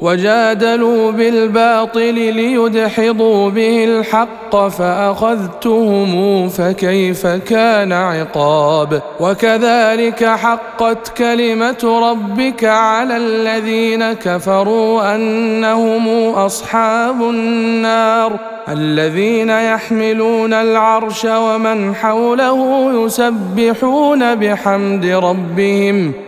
وجادلوا بالباطل ليدحضوا به الحق فأخذتهم فكيف كان عقاب وكذلك حقت كلمة ربك على الذين كفروا أنهم أصحاب النار الذين يحملون العرش ومن حوله يسبحون بحمد ربهم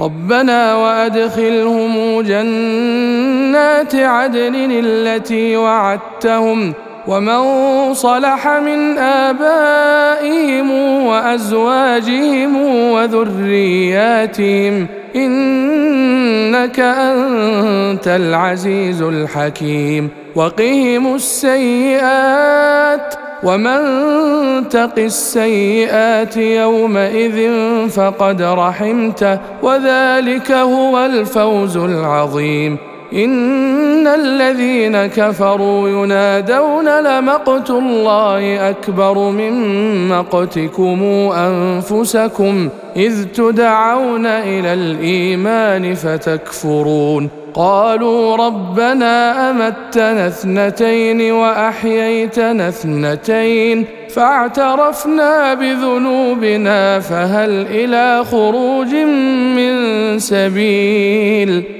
ربنا وأدخلهم جنات عدن التي وعدتهم ومن صلح من آبائهم وأزواجهم وذرياتهم إنك أنت العزيز الحكيم وقهم السيئات ومن تق السيئات يومئذ فقد رحمته وذلك هو الفوز العظيم ان الذين كفروا ينادون لمقت الله اكبر من مقتكم انفسكم اذ تدعون إلى الايمان فتكفرون قالوا ربنا امتنا اثنتين واحييتنا اثنتين فاعترفنا بذنوبنا فهل إلى خروج من سبيل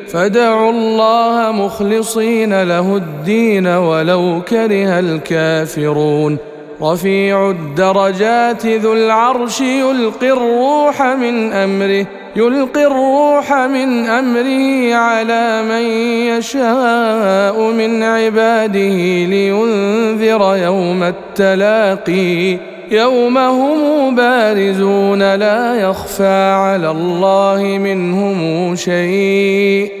فدعوا الله مخلصين له الدين ولو كره الكافرون. رفيع الدرجات ذو العرش يلقي الروح من أمره يلقي الروح من أمره على من يشاء من عباده لينذر يوم التلاقي. يوم هم بارزون لا يخفى على الله منهم شيء.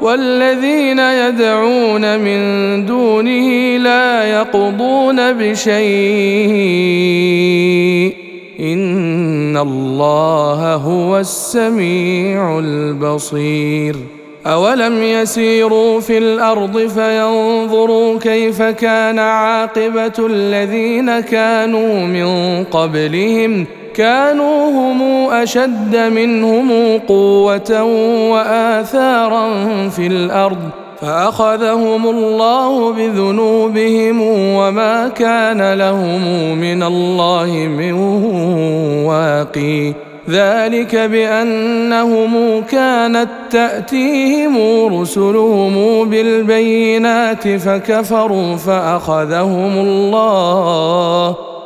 والذين يدعون من دونه لا يقضون بشيء. إن الله هو السميع البصير. أولم يسيروا في الأرض فينظروا كيف كان عاقبة الذين كانوا من قبلهم كانوا هم أشد منهم قوة وآثارا في الأرض فأخذهم الله بذنوبهم وما كان لهم من الله من واقي. ذلك بأنهم كانت تأتيهم رسلهم بالبينات فكفروا فأخذهم الله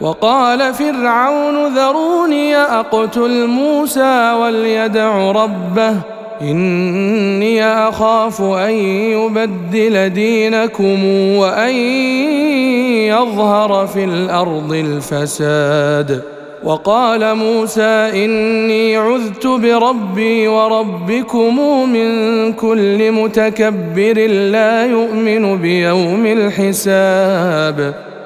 وقال فرعون ذروني أقتل موسى وليدع ربه إني أخاف أن يبدل دينكم وأن يظهر في الأرض الفساد. وقال موسى إني عذت بربي وربكم من كل متكبر لا يؤمن بيوم الحساب.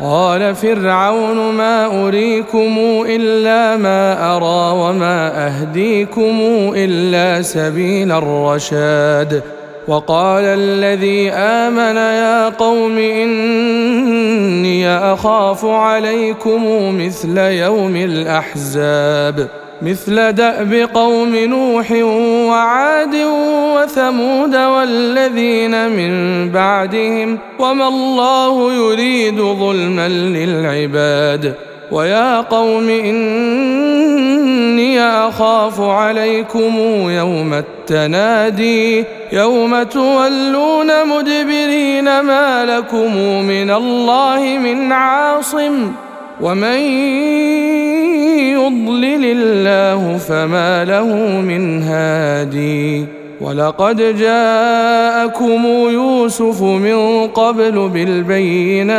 قال فرعون ما أريكم إلا ما أرى وما أهديكم إلا سبيل الرشاد وقال الذي آمن يا قوم إني أخاف عليكم مثل يوم الأحزاب مثل دأب قوم نوح وعاد وثمود والذين من بعدهم وما الله يريد ظلما للعباد ويا قوم إني أخاف عليكم يوم التنادي يوم تولون مدبرين ما لكم من الله من عاصم ومن يضلل الله فما له من هادي. ولقد جاءكم يوسف من قبل بالبينات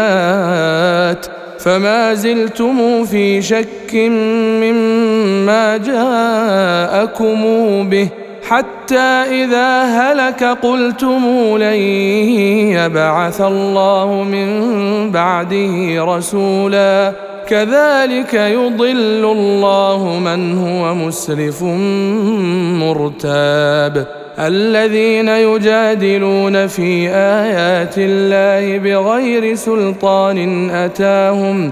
فما زلتم في شك مما جاءكم به. حتى إذا هلك قلتم لن يبعث الله من بعده رسولا. كذلك يضل الله من هو مسرف مرتاب. الذين يجادلون في آيات الله بغير سلطان أتاهم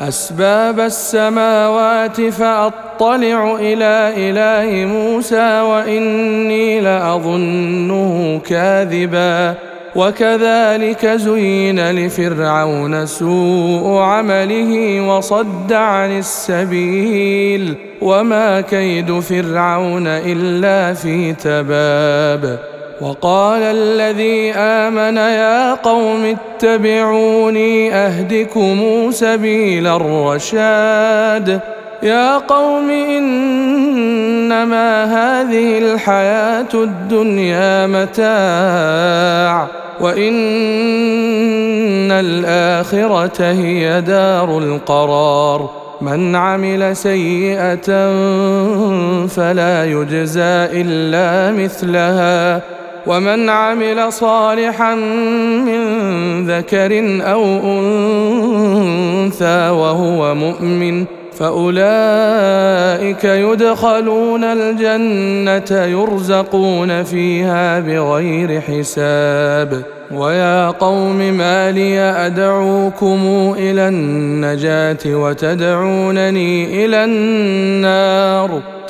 أسباب السماوات فأطلع إلى إله موسى وإني لأظنه كاذبا. وكذلك زين لفرعون سوء عمله وصد عن السبيل. وما كيد فرعون إلا في تباب. وقال الذي آمن يا قوم اتبعوني أهدكم سبيل الرشاد. يا قوم إنما هذه الحياة الدنيا متاع وإن الآخرة هي دار القرار. من عمل سيئة فلا يجزى إلا مثلها. ومن عمل صالحا من ذكر أو أنثى وهو مؤمن فأولئك يدخلون الجنة يرزقون فيها بغير حساب ويا قوم ما لي أدعوكم إلى النجاة وتدعونني إلى النار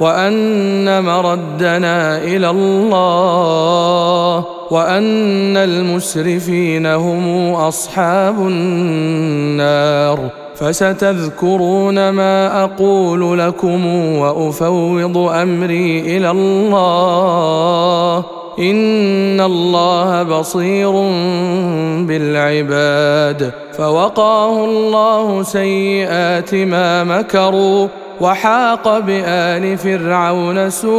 وأن مردنا إلى الله وأن المسرفين هم أصحاب النار. فستذكرون ما أقول لكم وأفوض أمري إلى الله. إن الله بصير بالعباد. فوقاه الله سيئات ما مكروا. وحاق بآل فرعون سوء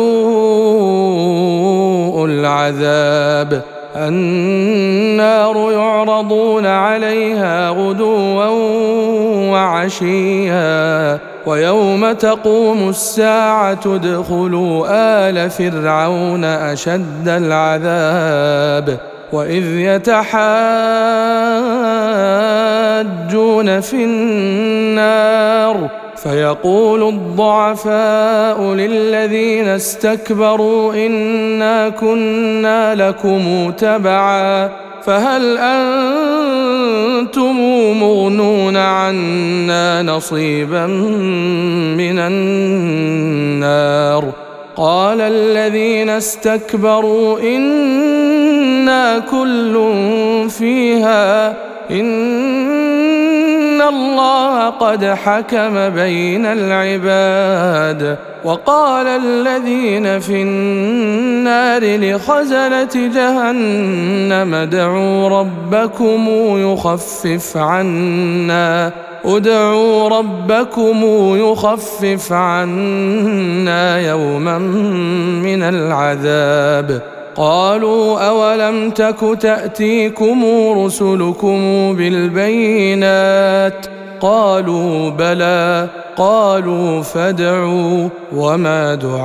العذاب. النار يعرضون عليها غدوا وعشيا ويوم تقوم الساعة ادخلوا آل فرعون أشد العذاب. وإذ يتحاجون في النار فيقول الضعفاء للذين استكبروا إنا كنا لكم تبعا فهل أنتم مغنون عنا نصيبا من النار؟ قال الذين استكبروا إنا كل فيها الله قد حكم بين العباد وقال الذين في النار لخزنة جهنم ادعوا ربكم يخفف عنا ادعوا ربكم يخفف عنا يوما من العذاب قالوا أولم تك تأتيكم رسلكم بالبينات قالوا بلى قالوا فادعوا وما دعاء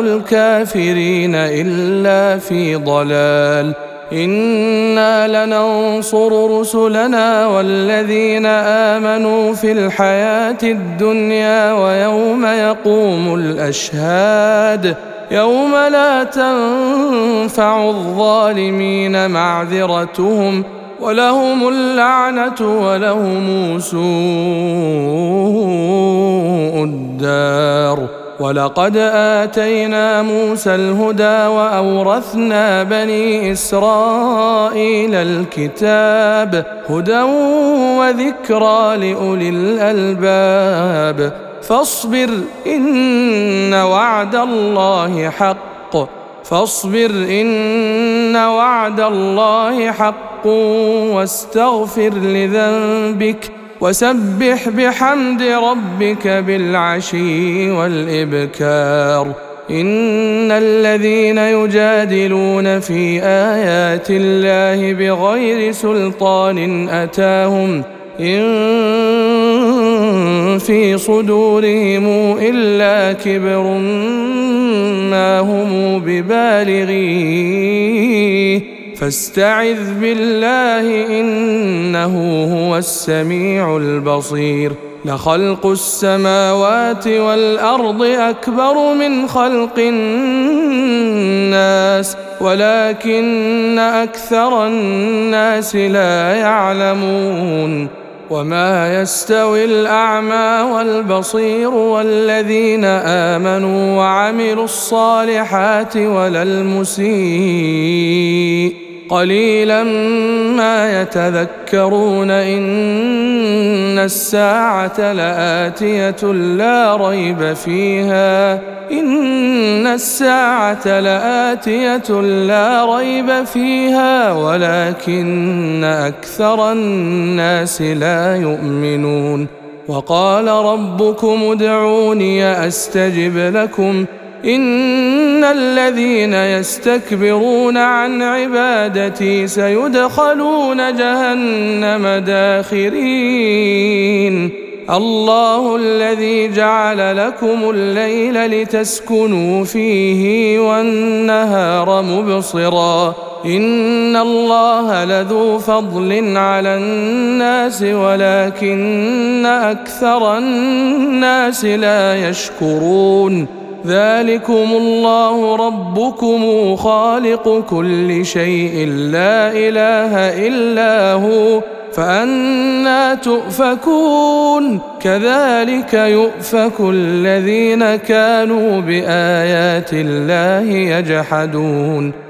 الكافرين إلا في ضلال إنا لننصر رسلنا والذين آمنوا في الحياة الدنيا ويوم يقوم الأشهاد يوم لا تنفع الظالمين معذرتهم ولهم اللعنة ولهم سوء الدار ولقد آتينا موسى الهدى وأورثنا بني إسرائيل الكتاب هدى وذكرى لأولي الألباب فاصبر إن وعد الله حق. فاصبر إن وعد الله حق واستغفر لذنبك وسبح بحمد ربك بالعشي والإبكار. إن الذين يجادلون في آيات الله بغير سلطان أتاهم إن في صدورهم إلا كبر ما هم ببالغيه. فاستعذ بالله إنه هو السميع البصير. لخلق السماوات والأرض أكبر من خلق الناس ولكن أكثر الناس لا يعلمون. وما يستوي الاعمى والبصير والذين امنوا وعملوا الصالحات ولا المسيء قليلا ما يتذكرون إن الساعة لآتية لا ريب فيها. إن الساعة لآتية لا ريب فيها ولكن أكثر الناس لا يؤمنون. وقال ربكم ادعوني أستجب لكم. إن الذين يستكبرون عن عبادتي سيدخلون جهنم داخرين. الله الذي جعل لكم الليل لتسكنوا فيه والنهار مبصرا. إن الله لذو فضل على الناس ولكن أكثر الناس لا يشكرون. ذلكم الله ربكم خالق كل شيء لا إله إلا هو فأنا تؤفكون كذلك يؤفك الذين كانوا بآيات الله يجحدون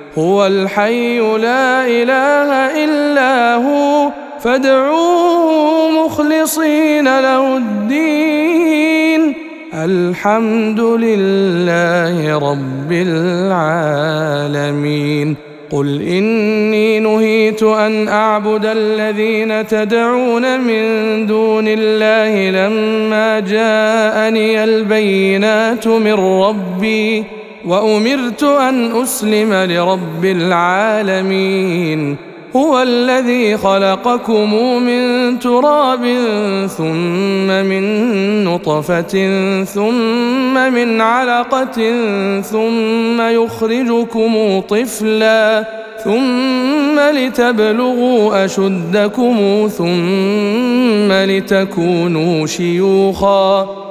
هو الحي لا إله إلا هو فادعوه مخلصين له الدين. الحمد لله رب العالمين. قل إني نهيت أن أعبد الذين تدعون من دون الله لما جاءني البينات من ربي. وأمرت أن أسلم لرب العالمين. هو الذي خلقكم من تراب ثم من نطفة ثم من علقة ثم يخرجكم طفلا ثم لتبلغوا أشدكم ثم لتكونوا شيوخا.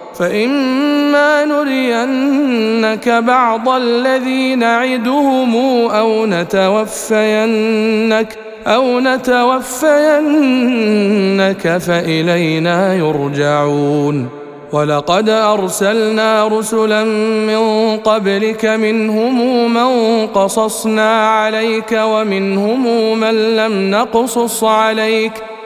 فإما نرينك بعض الذي نعدهم أو نتوفينك أو نتوفينك فإلينا يرجعون. ولقد أرسلنا رسلا من قبلك منهم من قصصنا عليك ومنهم من لم نقصص عليك ۖ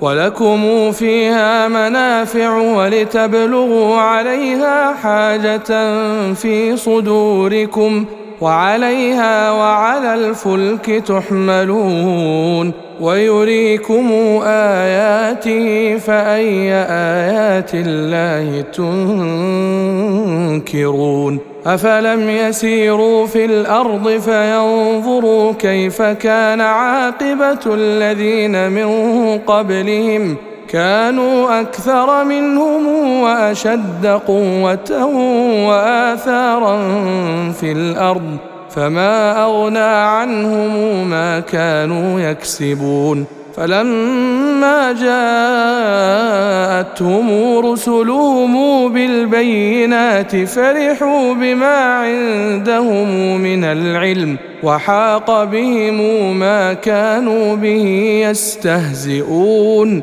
ولكم فيها منافع ولتبلغوا عليها حاجة في صدوركم وعليها وعلى الفلك تحملون ويريكم آياته فأي آيات الله تنكرون؟ أفلم يسيروا في الأرض فينظروا كيف كان عاقبة الذين من قبلهم؟ كانوا أكثر منهم وأشد قوة وآثارا في الأرض. فما أغنى عنهم ما كانوا يكسبون فلما جاءتهم رسلهم بالبينات فرحوا بما عندهم من العلم وحاق بهم ما كانوا به يستهزئون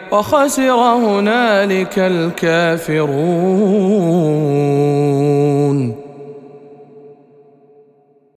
وخسر هنالك الكافرون.